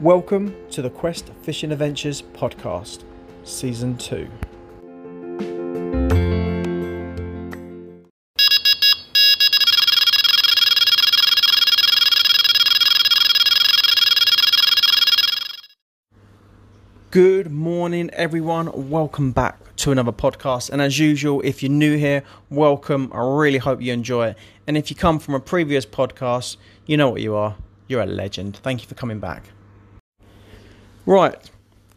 Welcome to the Quest Fishing Adventures podcast, season two. Good morning, everyone. Welcome back to another podcast. And as usual, if you're new here, welcome. I really hope you enjoy it. And if you come from a previous podcast, you know what you are. You're a legend. Thank you for coming back. Right,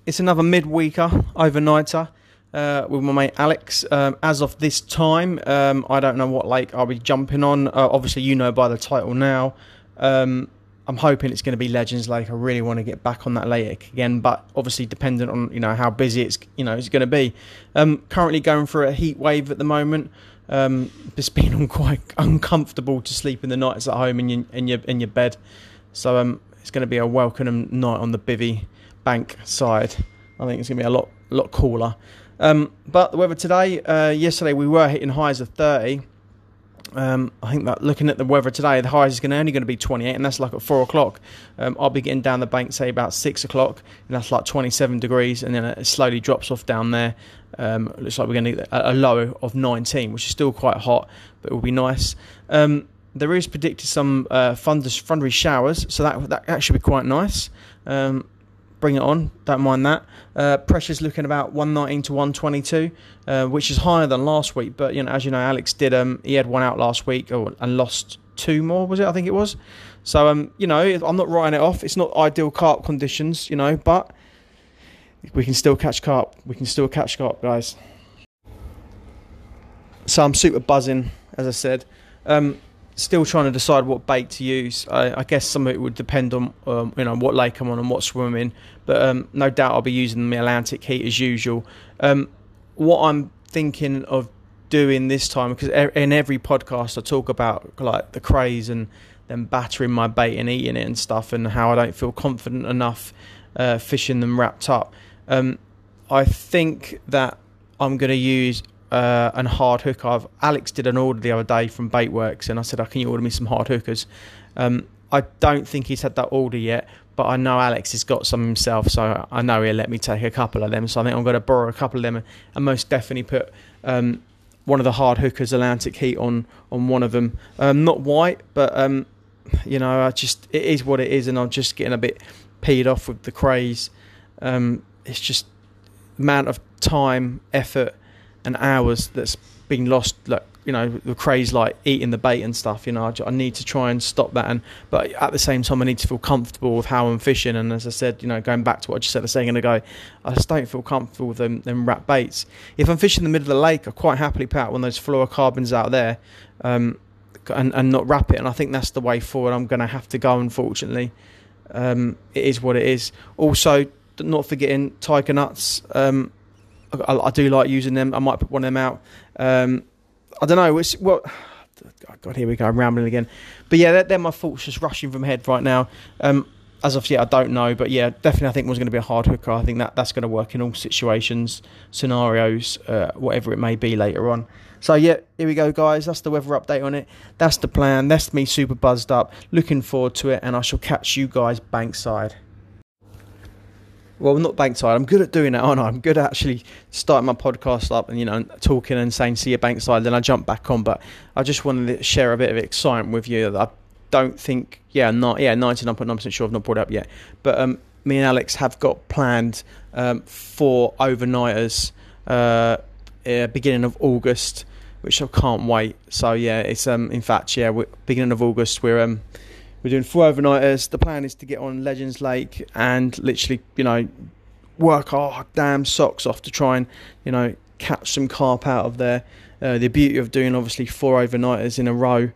it's another midweeker, overnighter. Uh, with my mate Alex. Um, as of this time, um, I don't know what lake I'll be jumping on. Uh, obviously, you know by the title now. Um, I'm hoping it's going to be Legends Lake. I really want to get back on that lake again, but obviously dependent on you know how busy it's you know it's going to be. Um, currently going through a heat wave at the moment. Um, it's been quite uncomfortable to sleep in the nights at home in your in your in your bed. So um, it's going to be a welcome night on the Bivvy Bank side. I think it's going to be a lot lot cooler. Um, but the weather today, uh, yesterday we were hitting highs of 30. Um, I think that looking at the weather today, the highs is going to only going to be 28, and that's like at four o'clock. Um, I'll be getting down the bank say about six o'clock, and that's like 27 degrees, and then it slowly drops off down there. Um, looks like we're going to get a, low of 19, which is still quite hot, but it will be nice. Um, there is predicted some uh, thunderous, thundery showers, so that that actually be quite nice. Um, bring it on. Don't mind that. Uh, pressure's looking about 119 to 122, uh, which is higher than last week. But you know, as you know, Alex did. Um, he had one out last week or, and lost two more. Was it? I think it was. So um, you know, I'm not writing it off. It's not ideal carp conditions, you know, but we can still catch carp. We can still catch carp, guys. So I'm super buzzing, as I said. Um, still trying to decide what bait to use. I, I, guess some of it would depend on um, you know what lake I'm on and what swim I'm in, but um, no doubt I'll be using the Atlantic heat as usual. Um, what I'm thinking of doing this time because in every podcast I talk about like the crays and then battering my bait and eating it and stuff and how I don't feel confident enough uh, fishing them wrapped up. Um, I think that I'm going to use uh, and hard hook. I've Alex did an order the other day from Baitworks, and I said, oh, "Can you order me some hard hookers?" Um, I don't think he's had that order yet, but I know Alex has got some himself, so I know he'll let me take a couple of them. So I think I'm going to borrow a couple of them and most definitely put um, one of the hard hookers Atlantic Heat on on one of them. Um, not white, but um, you know, I just it is what it is, and I'm just getting a bit peed off with the crays. Um, it's just amount of time, effort, and hours that's been lost like you know the crays like eating the bait and stuff you know I, I, need to try and stop that and but at the same time I need to feel comfortable with how I'm fishing and as I said you know going back to what I just said a second ago I just don't feel comfortable with them, them wrap baits. If I'm fishing in the middle of the lake I quite happily put out one of those fluorocarbons out there um, and, and not wrap it and I think that's the way forward I'm going to have to go unfortunately. Um, it is what it is. Also not forgetting tiger nuts um, I, I, do like using them. I might put one of them out. Um, I don't know. It's. Oh God, here we go. I'm rambling again. But yeah, they're, they're my thoughts just rushing from head right now. Um, as of yet, I don't know, but yeah, definitely, I think was going to be a hard hooker. I think that that's going to work in all situations, scenarios, uh, whatever it may be later on. So yeah, here we go, guys. That's the weather update on it. That's the plan. That's me super buzzed up, looking forward to it, and I shall catch you guys bankside well, not bankside. I'm good at doing that, aren't I? I'm good at actually starting my podcast up and you know talking and saying see you bankside. Then I jump back on. But I just wanted to share a bit of excitement with you. I don't think, yeah, not yeah, 99.9 percent sure I've not brought it up yet. But um, me and Alex have got planned um, for overnighters uh, uh, beginning of August, which I can't wait. So yeah, it's um in fact yeah, beginning of August we're um we're doing four overnighters. The plan is to get on Legends Lake and literally, you know, work our damn socks off to try and, you know, catch some carp out of there. Uh, the beauty of doing obviously four overnighters in a row,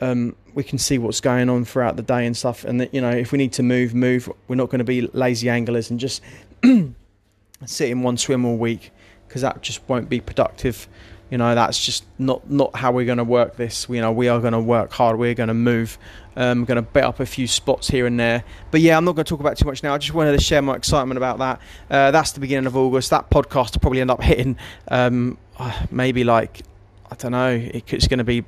um, we can see what's going on throughout the day and stuff. And that, you know, if we need to move, move. We're not going to be lazy anglers and just sit in one swim all week because that just won't be productive. You know, that's just not not how we're going to work this. You know, we are going to work hard. We're going to move. I'm um, going to bet up a few spots here and there. But yeah, I'm not going to talk about too much now. I just wanted to share my excitement about that. Uh, that's the beginning of August. That podcast will probably end up hitting um, uh, maybe like I don't know. it's going to be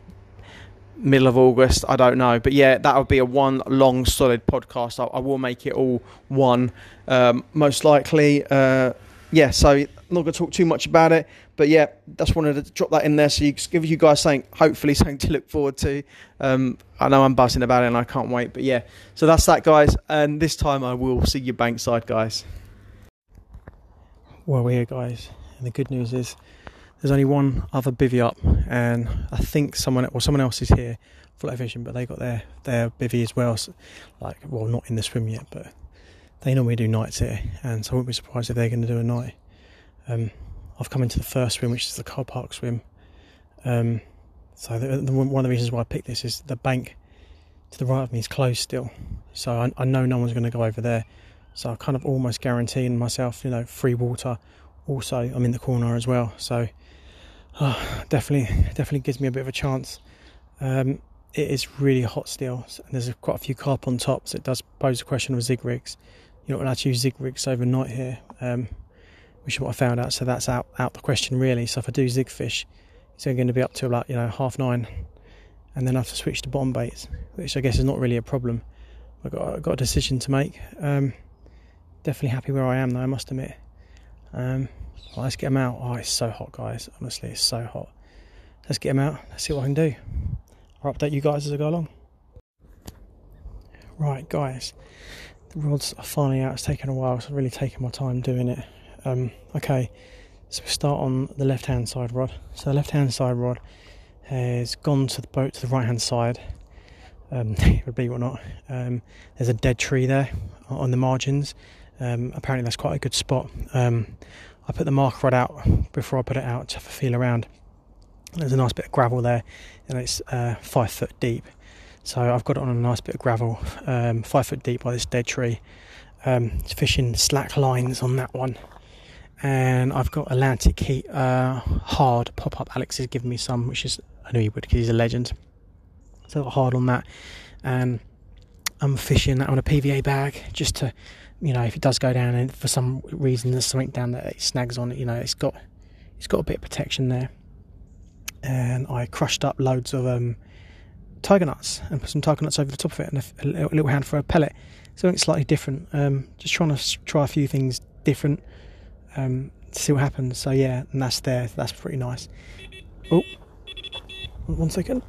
middle of August. I don't know, but yeah, that would be a one long solid podcast. I, I will make it all one, um, most likely. Uh, yeah, so not going to talk too much about it, but yeah, just wanted to drop that in there so you give you guys something, hopefully something to look forward to. Um, I know I'm buzzing about it and I can't wait, but yeah, so that's that, guys. And this time I will see you bankside, guys. Well, we're here, guys, and the good news is there's only one other bivvy up, and I think someone or someone else is here, Flight Vision, but they got their their bivvy as well. So, like, well, not in the swim yet, but they normally do nights here, and so I wouldn't be surprised if they're going to do a night. Um, I've come into the first swim, which is the car park swim. Um, so the, the, one of the reasons why I picked this is the bank to the right of me is closed still, so I, I know no one's going to go over there. So I'm kind of almost guaranteeing myself, you know, free water. Also, I'm in the corner as well, so oh, definitely, definitely gives me a bit of a chance. Um, it is really hot still, and there's quite a few carp on top, so it does pose a question of zig rigs. You're not allowed to use zig rigs overnight here, um, which is what I found out. So that's out out the question really. So if I do zig fish, it's only going to be up to about you know half nine, and then I have to switch to bottom baits, which I guess is not really a problem. I've got, I've got a decision to make. Um, definitely happy where I am though, I must admit. Um, well, let's get them out. Oh, it's so hot, guys. Honestly, it's so hot. Let's get them out. Let's see what I can do. I'll update you guys as I go along. Right, guys. The rods are finally out. It's taken a while, so I've really taken my time doing it. Um, okay, so we start on the left hand side rod. So the left hand side rod has gone to the boat to the right hand side. Um, it or not, um, there's a dead tree there on the margins. Um, apparently, that's quite a good spot. Um, I put the marker rod out before I put it out to have a feel around. There's a nice bit of gravel there, and it's uh, five foot deep. So I've got it on a nice bit of gravel, um, five foot deep by this dead tree. Um, fishing slack lines on that one, and I've got Atlantic Heat uh, hard pop up. Alex has given me some, which is I knew he would because he's a legend. So hard on that, and I'm fishing that on a PVA bag just to, you know, if it does go down and for some reason there's something down that it snags on you know, it's got it's got a bit of protection there. And I crushed up loads of um, tiger nuts and put some tiger nuts over the top of it and a, a little hand for a pellet. Something slightly different. Um, just trying to try a few things different um, see what happens. So yeah, and that's there. That's pretty nice. Oh, one second.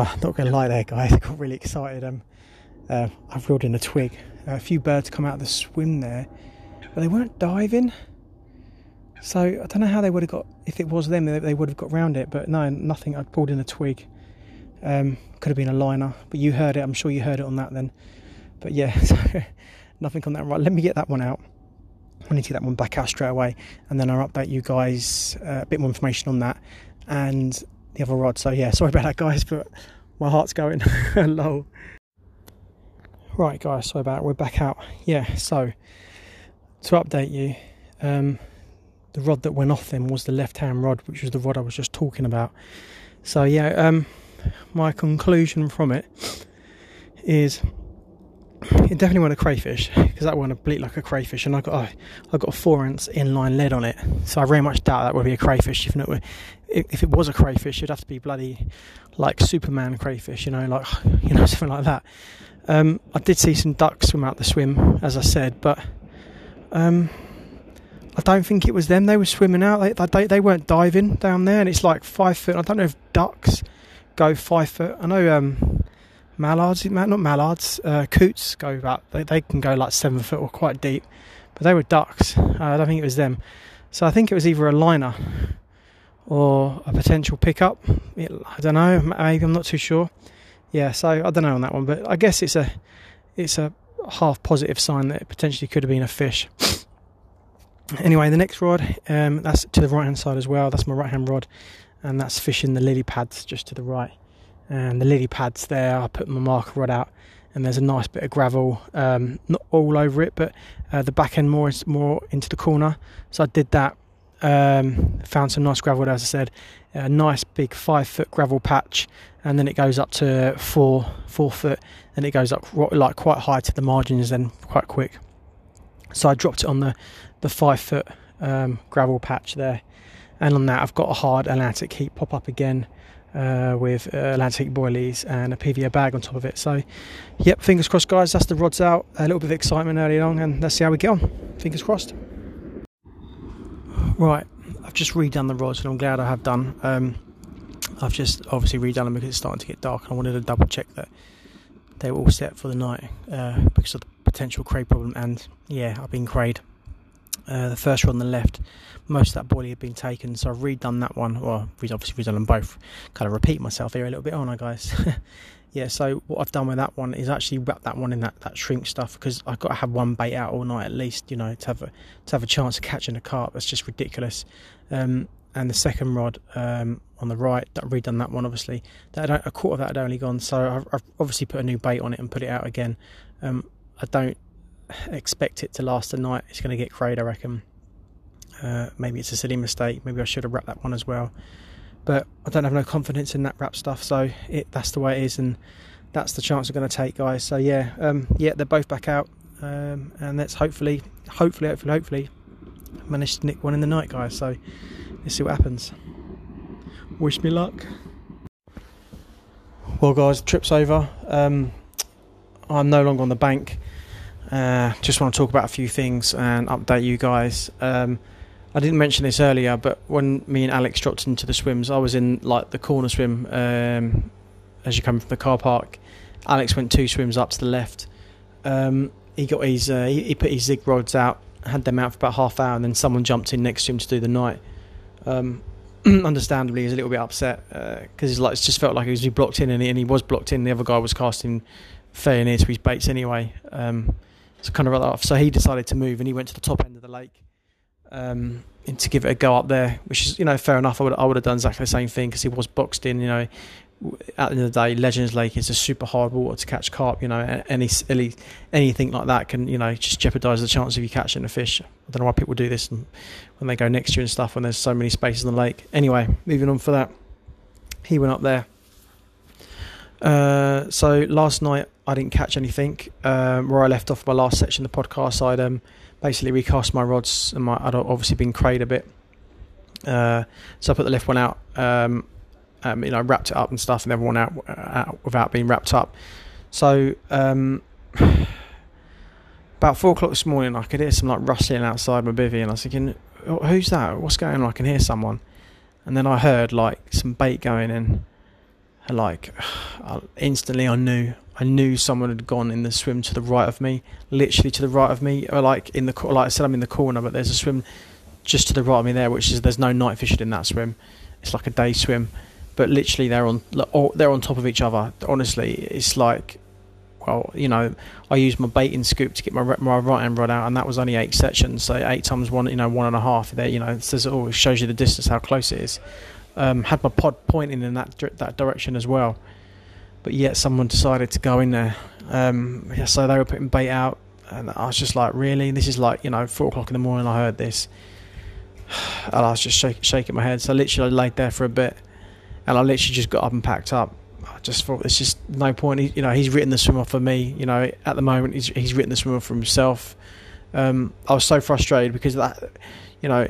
Well, not to lie there, guys. I got really excited. Um, uh, I've reeled in a twig. Uh, a few birds come out of the swim there, but they weren't diving. So I don't know how they would have got. If it was them, they, they would have got round it. But no, nothing. I pulled in a twig. Um, could have been a liner, but you heard it. I'm sure you heard it on that then. But yeah, so nothing on that. Right, let me get that one out. I need to get that one back out straight away, and then I'll update you guys uh, a bit more information on that. And the other rod. So yeah, sorry about that, guys, but my heart's going low. Right, guys, sorry about it. We're back out. Yeah, so to update you, um, the rod that went off then was the left-hand rod, which was the rod I was just talking about. So yeah, um, my conclusion from it is it definitely went a crayfish because that one bleat like a crayfish, and I got oh, I got a four ounce inline lead on it, so I very much doubt that would be a crayfish. If it if it was a crayfish, it'd have to be bloody like Superman crayfish, you know, like you know something like that. Um, I did see some ducks swim out the swim, as I said, but um, I don't think it was them. They were swimming out. They, they they weren't diving down there, and it's like five foot. I don't know if ducks go five foot. I know um, mallards, not mallards, uh, coots go about. They they can go like seven foot or quite deep, but they were ducks. Uh, I don't think it was them. So I think it was either a liner or a potential pickup. I don't know. Maybe I'm not too sure. Yeah, so I don't know on that one, but I guess it's a it's a half positive sign that it potentially could have been a fish. Anyway, the next rod, um, that's to the right hand side as well. That's my right hand rod. and that's fishing the lily pads just to the right. And the lily pads there, I put my marker rod out, and there's a nice bit of gravel, um, not all over it, but uh, the back end more is more into the corner. So I did that. Um, found some nice gravel, as I said, a nice big five foot gravel patch, and then it goes up to four four foot, and it goes up like quite high to the margins, then quite quick. So I dropped it on the the five foot um, gravel patch there, and on that I've got a hard Atlantic heat pop up again uh, with Atlantic boilies and a PVA bag on top of it. So, yep, fingers crossed, guys. That's the rods out. A little bit of excitement early on, and let's see how we get on. Fingers crossed. Right, I've just redone the rods, and I'm glad I have done. Um, I've just obviously redone them because it's starting to get dark, and I wanted to double check that they were all set for the night uh, because of the potential cray problem. And yeah, I've been crayed. Uh, the first rod on the left, most of that boilie had been taken, so I've redone that one. Well, I've obviously redone them both. Kind of repeat myself here a little bit, aren't I, guys? yeah. So what I've done with that one is actually wrap that one in that, that shrink stuff because I've got to have one bait out all night at least, you know, to have a to have a chance of catching a carp. That's just ridiculous. Um, and the second rod um, on the right, that I've redone that one obviously. That a quarter of that had only gone, so I've, I've, obviously put a new bait on it and put it out again. Um, I don't expect it to last a night. It's going to get crayed, I reckon. Uh, maybe it's a silly mistake. Maybe I should have wrapped that one as well. But I don't have no confidence in that wrap stuff, so it, that's the way it is, and that's the chance we're going to take, guys. So yeah, um, yeah, they're both back out, um, and let's hopefully, hopefully, hopefully, hopefully, manage to nick one in the night, guys. So let's see what happens. Wish me luck. Well, guys, trip's over. Um, I'm no longer on the bank. Uh, just want to talk about a few things and update you guys. Um, I didn't mention this earlier, but when me and Alex dropped into the swims, I was in like the corner swim um, as you come from the car park. Alex went two swims up to the left. Um, he got his uh, he, he, put his zig rods out, had them out for about half hour, and then someone jumped in next to him to do the night. Um, understandably, he's a little bit upset because uh, like it just felt like he was blocked in, and he, and he, was blocked in. The other guy was casting fairly near to his baits anyway. Um, so kind of right off. So he decided to move and he went to the top end of the lake um, to give it a go up there, which is you know fair enough. I would I would have done exactly the same thing because he was boxed in. You know, at the end of the day, Legends Lake is a super hard water to catch carp. You know, any any anything like that can you know just jeopardise the chance of you catching a fish. I don't know why people do this when they go next year and stuff when there's so many spaces in the lake. Anyway, moving on for that, he went up there. Uh, so last night I didn't catch anything. Um, where I left off my last section of the podcast, I'd um, basically recast my rods and my, I'd obviously been crayed a bit. Uh, so I put the left one out, um, um, you know, wrapped it up and stuff, and everyone out, uh, out without being wrapped up. So um, about four o'clock this morning, I could hear some like rustling outside my bivvy, and I was thinking, "Who's that? What's going on?" I can hear someone, and then I heard like some bait going in. Like instantly, I knew I knew someone had gone in the swim to the right of me, literally to the right of me, or like in the like I said, I'm in the corner, but there's a swim just to the right of me there, which is there's no night fishing in that swim. It's like a day swim, but literally they're on they're on top of each other. Honestly, it's like well, you know, I used my baiting scoop to get my my right hand rod out, and that was only eight sections, so eight times one, you know, one and a half. There, you know, it says oh, it shows you the distance, how close it is. Um, had my pod pointing in that that direction as well but yet someone decided to go in there. Um, yeah, so they were putting bait out, and I was just like, really? This is like, you know, four o'clock in the morning. I heard this, and I was just shake, shaking my head. So I literally laid there for a bit, and I literally just got up and packed up. I just thought it's just no point. He, you know, he's written the swimmer for me. You know, at the moment he's he's written the swimmer for himself. Um, I was so frustrated because that, you know,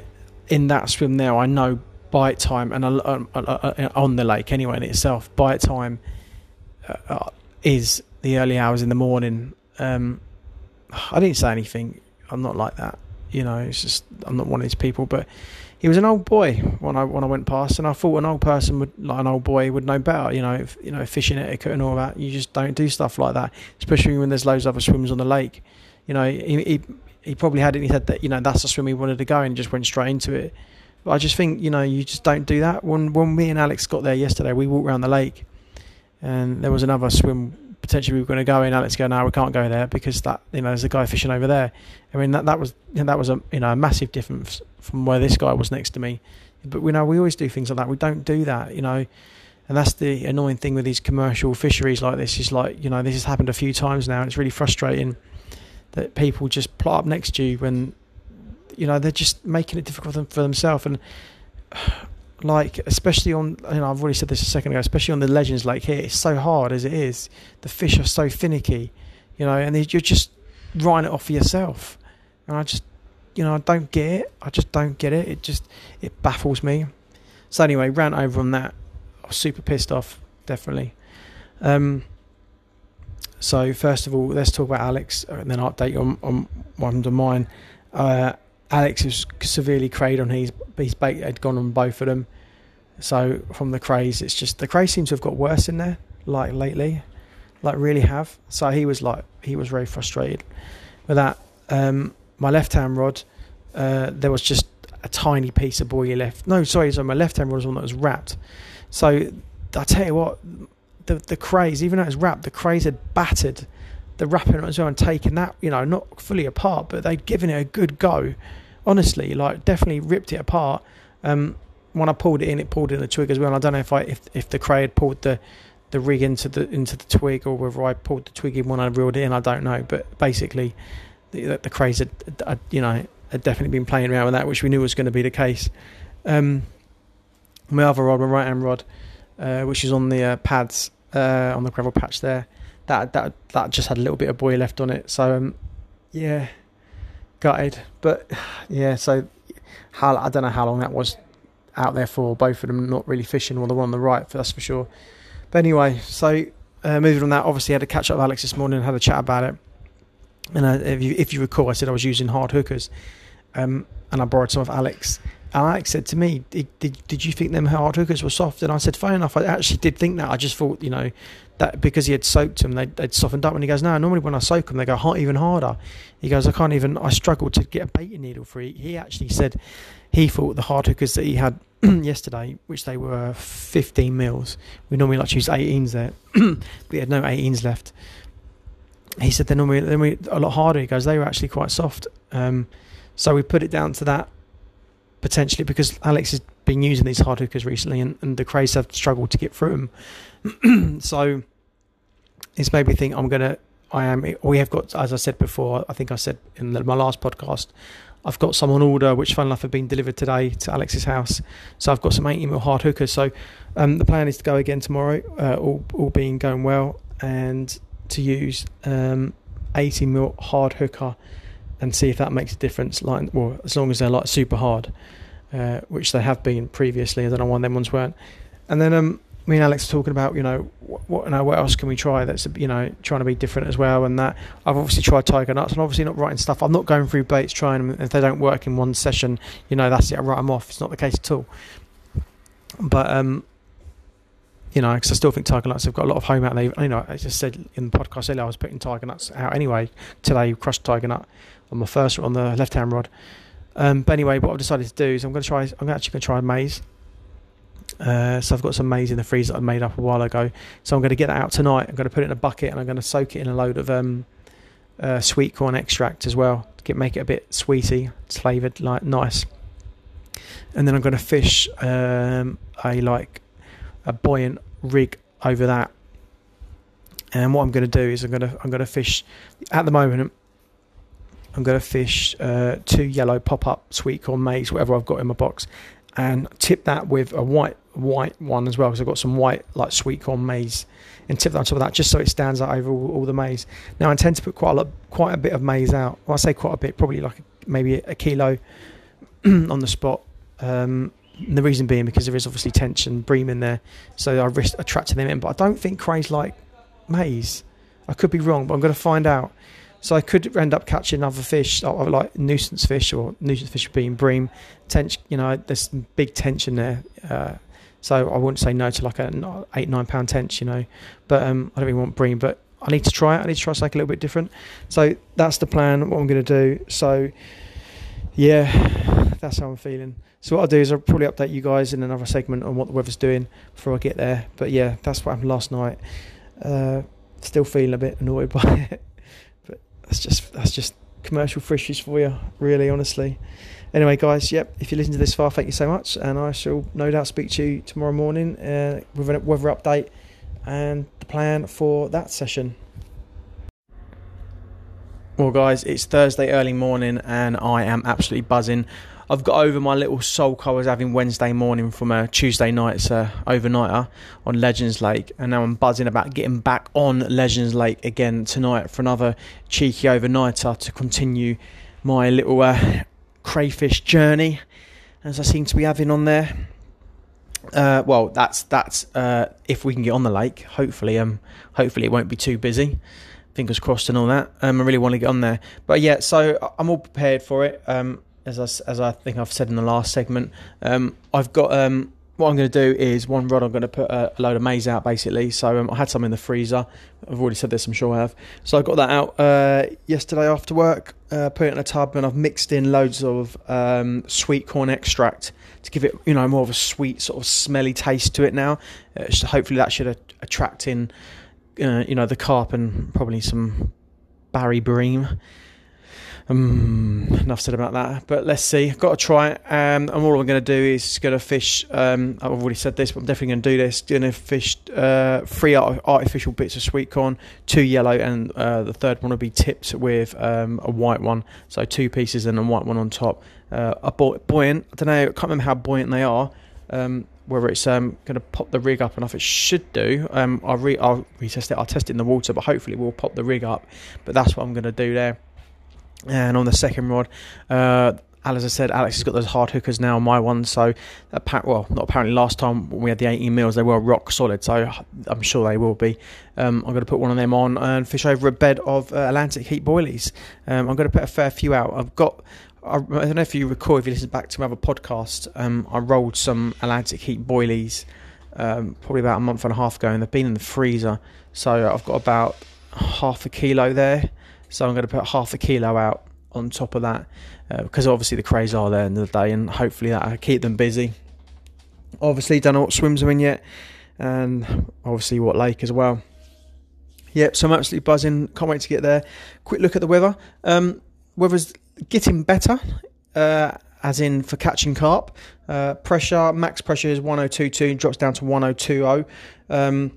in that swim now, I know bite time and uh, uh, uh, on the lake anyway in itself, bite time uh, is the early hours in the morning. Um, I didn't say anything. I'm not like that. You know, it's just I'm not one of these people. But he was an old boy when I when I went past, and I thought an old person would like an old boy would know better. You know, if, you know, fishing etiquette and all that. You just don't do stuff like that, especially when there's loads of other swims on the lake. You know, he he, he probably had it. He said that you know that's the swim he wanted to go, and just went straight into it. But I just think you know you just don't do that. When when me and Alex got there yesterday, we walked around the lake and there was another swim potentially we were going to go in. Alex go, no, we can't go there because that you know there's a guy fishing over there. I mean that that was that was a you know a massive difference from where this guy was next to me. But we know we always do things like that. We don't do that, you know. And that's the annoying thing with these commercial fisheries like this. Is like you know this has happened a few times now, and it's really frustrating that people just plot up next to you when you know they're just making it difficult for themselves and like especially on you know I've already said this a second ago especially on the Legends like here it's so hard as it is. The fish are so finicky you know and you're just writing it off for yourself. And I just you know I don't get it. I just don't get it. It just it baffles me. So anyway rant over on that. I was super pissed off definitely. Um so first of all let's talk about Alex and then I'll update you on, on one of mine. Uh, Alex was severely crayed on his his bait had gone on both of them. So from the crays, it's just the crays seems to have got worse in there, like lately, like really have. So he was like he was very frustrated with that. Um, my left hand rod, uh, there was just a tiny piece of buoy left. No, sorry, so my left hand rod was one that was wrapped. So I tell you what, the the crays, even though it was wrapped, the crays had battered the wrapping as well and taken that, you know, not fully apart, but they'd given it a good go honestly, like definitely ripped it apart. Um, when I pulled it in, it pulled in the twig as well. I don't know if I if if the cray had pulled the the rig into the into the twig or whether I pulled the twig in when I reeled it in. I don't know, but basically, the, the crays had, had, you know had definitely been playing around with that, which we knew was going to be the case. Um, my other rod, my right hand rod, uh, which is on the uh, pads uh, on the gravel patch there, that that that just had a little bit of buoy left on it. So um, yeah, gutted. But yeah, so how I don't know how long that was out there for. Both of them not really fishing, or the one on the right, that's for sure. But anyway, so uh, moving on that, obviously I had a catch up with Alex this morning and had a chat about it. And uh, if you if you recall, I said I was using hard hookers, um, and I borrowed some of Alex. Alex said to me, did, did, did you think them hard hookers were soft? And I said, fair enough. I actually did think that. I just thought, you know, that because he had soaked them, they'd, they'd softened up. And he goes, no, normally when I soak them, they go hot, even harder. He goes, I can't even, I struggled to get a baiting needle free. He actually said he thought the hard hookers that he had yesterday, which they were 15 mils, we normally like to use 18s there, but he had no 18s left. He said they're normally, they're a lot harder. He goes, they were actually quite soft. Um, so we put it down to that potentially because Alex has been using these hard hookers recently and, and the crays have struggled to get through them. so it's made me think I'm gonna. I am. We have got, as I said before. I think I said in the, my last podcast. I've got some on order, which fun enough have been delivered today to Alex's house. So I've got some 80 mil hard hookers. So um, the plan is to go again tomorrow, uh, all all being going well, and to use um, 80 mil hard hooker and see if that makes a difference. Like, well, as long as they're like super hard, uh, which they have been previously. And I don't why them ones weren't. And then um, me and Alex are talking about, you know, what, what, what else can we try that's, you know, trying to be different as well. And that I've obviously tried tiger nuts and obviously not writing stuff. I'm not going through baits, trying them. If they don't work in one session, you know, that's it. I write them off. It's not the case at all. But, um, you know, because I still think tiger nuts have got a lot of home out there. You know, I just said in the podcast earlier, I was putting tiger nuts out anyway. Today, crushed tiger nut on my first on the left hand rod. Um, but anyway, what I've decided to do is I'm going to try. I'm actually going to try maize. Uh, so I've got some maize in the freezer that I made up a while ago. So I'm going to get that out tonight. I'm going to put it in a bucket and I'm going to soak it in a load of um, uh, sweet corn extract as well to get, make it a bit sweety, flavoured, like nice. And then I'm going to fish um, a like a buoyant rig over that. And what I'm going to do is I'm going to I'm going to fish at the moment. I'm going to fish uh, two yellow pop up sweet corn maize, whatever I've got in my box, and tip that with a white white one as well because I've got some white like sweet corn maize and tip that on top of that just so it stands out over all, all the maize. Now I intend to put quite a lot, quite a bit of maize out. Well, I say quite a bit, probably like maybe a kilo on the spot. Um, the reason being because there is obviously tension bream in there, so I risk attracting them in. But I don't think crays like maize. I could be wrong, but I'm going to find out. So I could end up catching other fish, like nuisance fish or nuisance fish being bream. Tension, you know, there's big tension there. Uh, so I wouldn't say no to like an eight nine pound tench, you know. But um, I don't really want bream, but I need to try it. I need to try something a little bit different. So that's the plan. What I'm going to do. So yeah, that's how I'm feeling. So what I'll do is I'll probably update you guys in another segment on what the weather's doing before I get there. But yeah, that's what happened last night. Uh, still feeling a bit annoyed by it, but that's just that's just commercial fishes for you, really, honestly. Anyway, guys, yep, if you listen to this far, thank you so much, and I shall no doubt speak to you tomorrow morning uh, with a weather update and the plan for that session. Well, guys, it's Thursday early morning, and I am absolutely buzzing. I've got over my little sulk I was having Wednesday morning from a Tuesday night's uh, overnighter on Legends Lake, and now I'm buzzing about getting back on Legends Lake again tonight for another cheeky overnighter to continue my little uh, crayfish journey, as I seem to be having on there. Uh, well, that's that's uh, if we can get on the lake. Hopefully, um, hopefully it won't be too busy. Fingers crossed and all that. Um, I really want to get on there, but yeah, so I'm all prepared for it. Um, as I, as I think I've said in the last segment, um, I've got um, what I'm going to do is one rod I'm going to put a, a load of maize out basically. So um, I had some in the freezer. I've already said this, I'm sure I have. So I got that out uh, yesterday after work. Uh, put it in a tub and I've mixed in loads of um, sweet corn extract to give it, you know, more of a sweet sort of smelly taste to it now. Uh, hopefully that should attract in, uh, you know, the carp and probably some Barry bream. Um, enough said about that. But let's see. I've Got to try it. Um, and all I'm going to do is going to fish. Um, I've already said this, but I'm definitely going to do this. Going to fish uh, three artificial bits of sweet corn, two yellow, and uh, the third one will be tipped with um, a white one. So two pieces and a white one on top. Uh, a buoyant. I don't know. I can't remember how buoyant they are. Um, whether it's um, going to pop the rig up enough, it should do. I'll, re- I'll retest it. I'll test it in the water, but hopefully we'll pop the rig up. But that's what I'm going to do there. And on the second rod, uh, as I said, Alex has got those hard hookers now on my one. So, well, not apparently last time we had the 18 mils, they were rock solid. So I'm sure they will be. Um, I'm going to put one of them on and fish over a bed of uh, Atlantic heat boilies. Um, I'm going to put a fair few out. I've got. I, don't know if you recall, if you listen back to my other podcast, um, I rolled some Atlantic heat boilies um, probably about a month and a half ago, and they've been in the freezer. So I've got about half a kilo there. So I'm going to put half a kilo out on top of that uh, because obviously the crays are there in the day and hopefully that'll keep them busy. Obviously, don't know what swims are in yet and obviously what lake as well. Yep, so I'm absolutely buzzing. Can't wait to get there. Quick look at the weather. Um, weather's getting better, uh, as in for catching carp. Uh, pressure, max pressure is 1022, drops down to 1020. Um,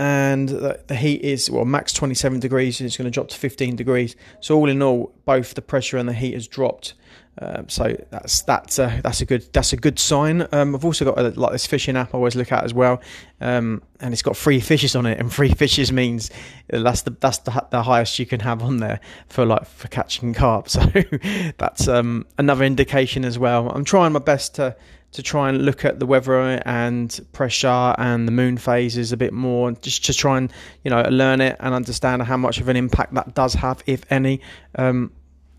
and the heat is well max 27 degrees and it's going to drop to 15 degrees so all in all both the pressure and the heat has dropped um, so that's that's a, that's a good that's a good sign. Um, I've also got a, like this fishing app I always look at as well, um, and it's got free fishes on it. And free fishes means that's the that's the, the highest you can have on there for like for catching carp. So that's um, another indication as well. I'm trying my best to to try and look at the weather and pressure and the moon phases a bit more, just to try and you know learn it and understand how much of an impact that does have, if any. Um,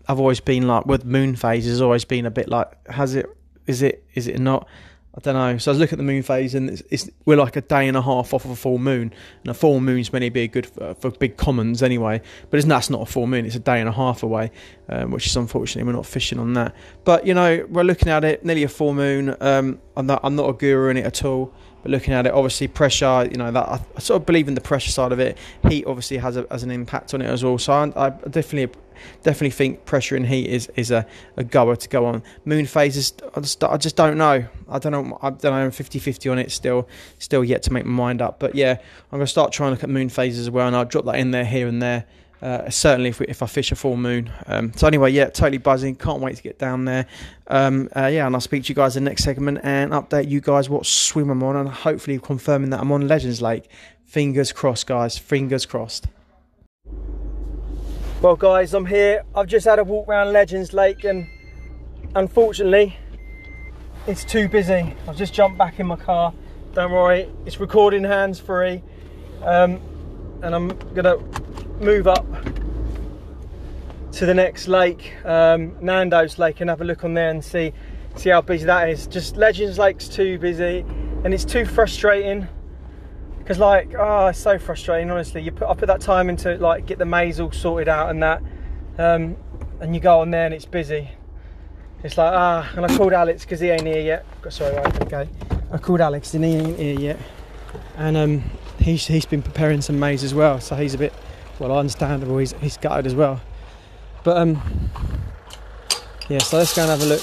I've always been like with moon phases, always been a bit like, has it? Is it? Is it not? I don't know. So I was looking at the moon phase, and it's, it's, we're like a day and a half off of a full moon, and a full moon's meant to be good for, for big commons anyway. But it's that's not a full moon; it's a day and a half away, um, which is unfortunately we're not fishing on that. But you know, we're looking at it nearly a full moon. Um, I'm not I'm not a guru in it at all. But looking at it, obviously pressure, you know, that I, I sort of believe in the pressure side of it. Heat obviously has a, has an impact on it as well. So I, I definitely definitely think pressure and heat is, is a, a goer to go on. Moon phases, I just, I just don't know. I don't know. I don't know. I'm 50-50 on it still. Still yet to make my mind up. But yeah, I'm gonna start trying to look at moon phases as well, and I'll drop that in there here and there. Uh, certainly if, we, if I fish a full moon. Um, so anyway, yeah, totally buzzing. Can't wait to get down there. Um, uh, yeah, and I'll speak to you guys in the next segment and update you guys what swim I'm on, and hopefully confirming that I'm on Legends Lake. Fingers crossed, guys. Fingers crossed. Well, guys, I'm here. I've just had a walk around Legends Lake, and unfortunately, it's too busy. I've just jumped back in my car. Don't worry, it's recording hands free. Um, and I'm gonna move up to the next lake, um, Nando's Lake, and have a look on there and see see how busy that is. Just Legends Lake's too busy, and it's too frustrating. Because like, oh, it's so frustrating. Honestly, you put I put that time into like get the maize all sorted out and that, um, and you go on there and it's busy. It's like ah, and I called Alex because he ain't here yet. Sorry, right, okay. I called Alex and he ain't here yet, and um, he's he's been preparing some maize as well, so he's a bit well understandable. He's he's gutted as well. But um, yeah. So let's go and have a look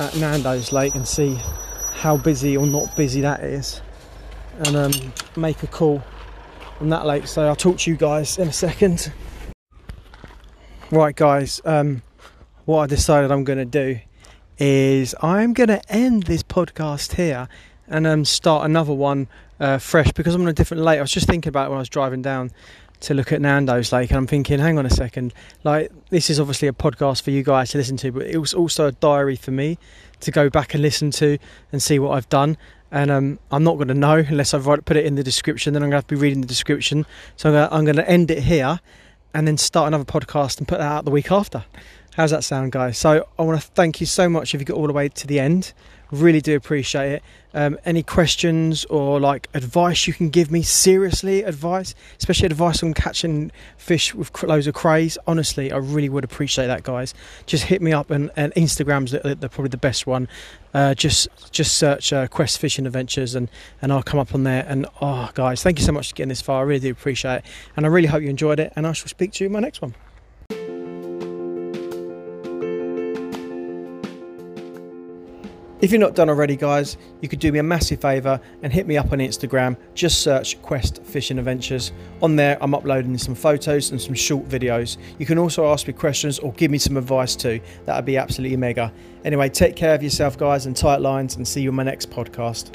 at Nando's Lake and see how busy or not busy that is, and um, make a call on that lake. So I'll talk to you guys in a second. Right, guys. Um, what I decided I'm going to do is I'm going to end this podcast here and um, start another one uh, fresh because I'm on a different lake. I was just thinking about it when I was driving down to look at Nando's Lake, and I'm thinking, hang on a second, like this is obviously a podcast for you guys to listen to, but it was also a diary for me to go back and listen to and see what I've done. And um, I'm not going to know unless I've put it in the description. Then I'm going to have to be reading the description. So I'm going to end it here, and then start another podcast and put that out the week after. How's that sound, guys? So I want to thank you so much if you got all the way to the end. Really do appreciate it. Um, any questions or like advice you can give me? Seriously, advice, especially advice on catching fish with loads of crays. Honestly, I really would appreciate that, guys. Just hit me up, and, and Instagram's the, the, probably the best one. Uh, just just search uh, Quest Fishing Adventures, and and I'll come up on there. And oh, guys, thank you so much for getting this far. I really do appreciate it, and I really hope you enjoyed it. And I shall speak to you in my next one. If you're not done already, guys, you could do me a massive favour and hit me up on Instagram. Just search Quest Fishing Adventures. On there, I'm uploading some photos and some short videos. You can also ask me questions or give me some advice too. That would be absolutely mega. Anyway, take care of yourself, guys, and tight lines, and see you on my next podcast.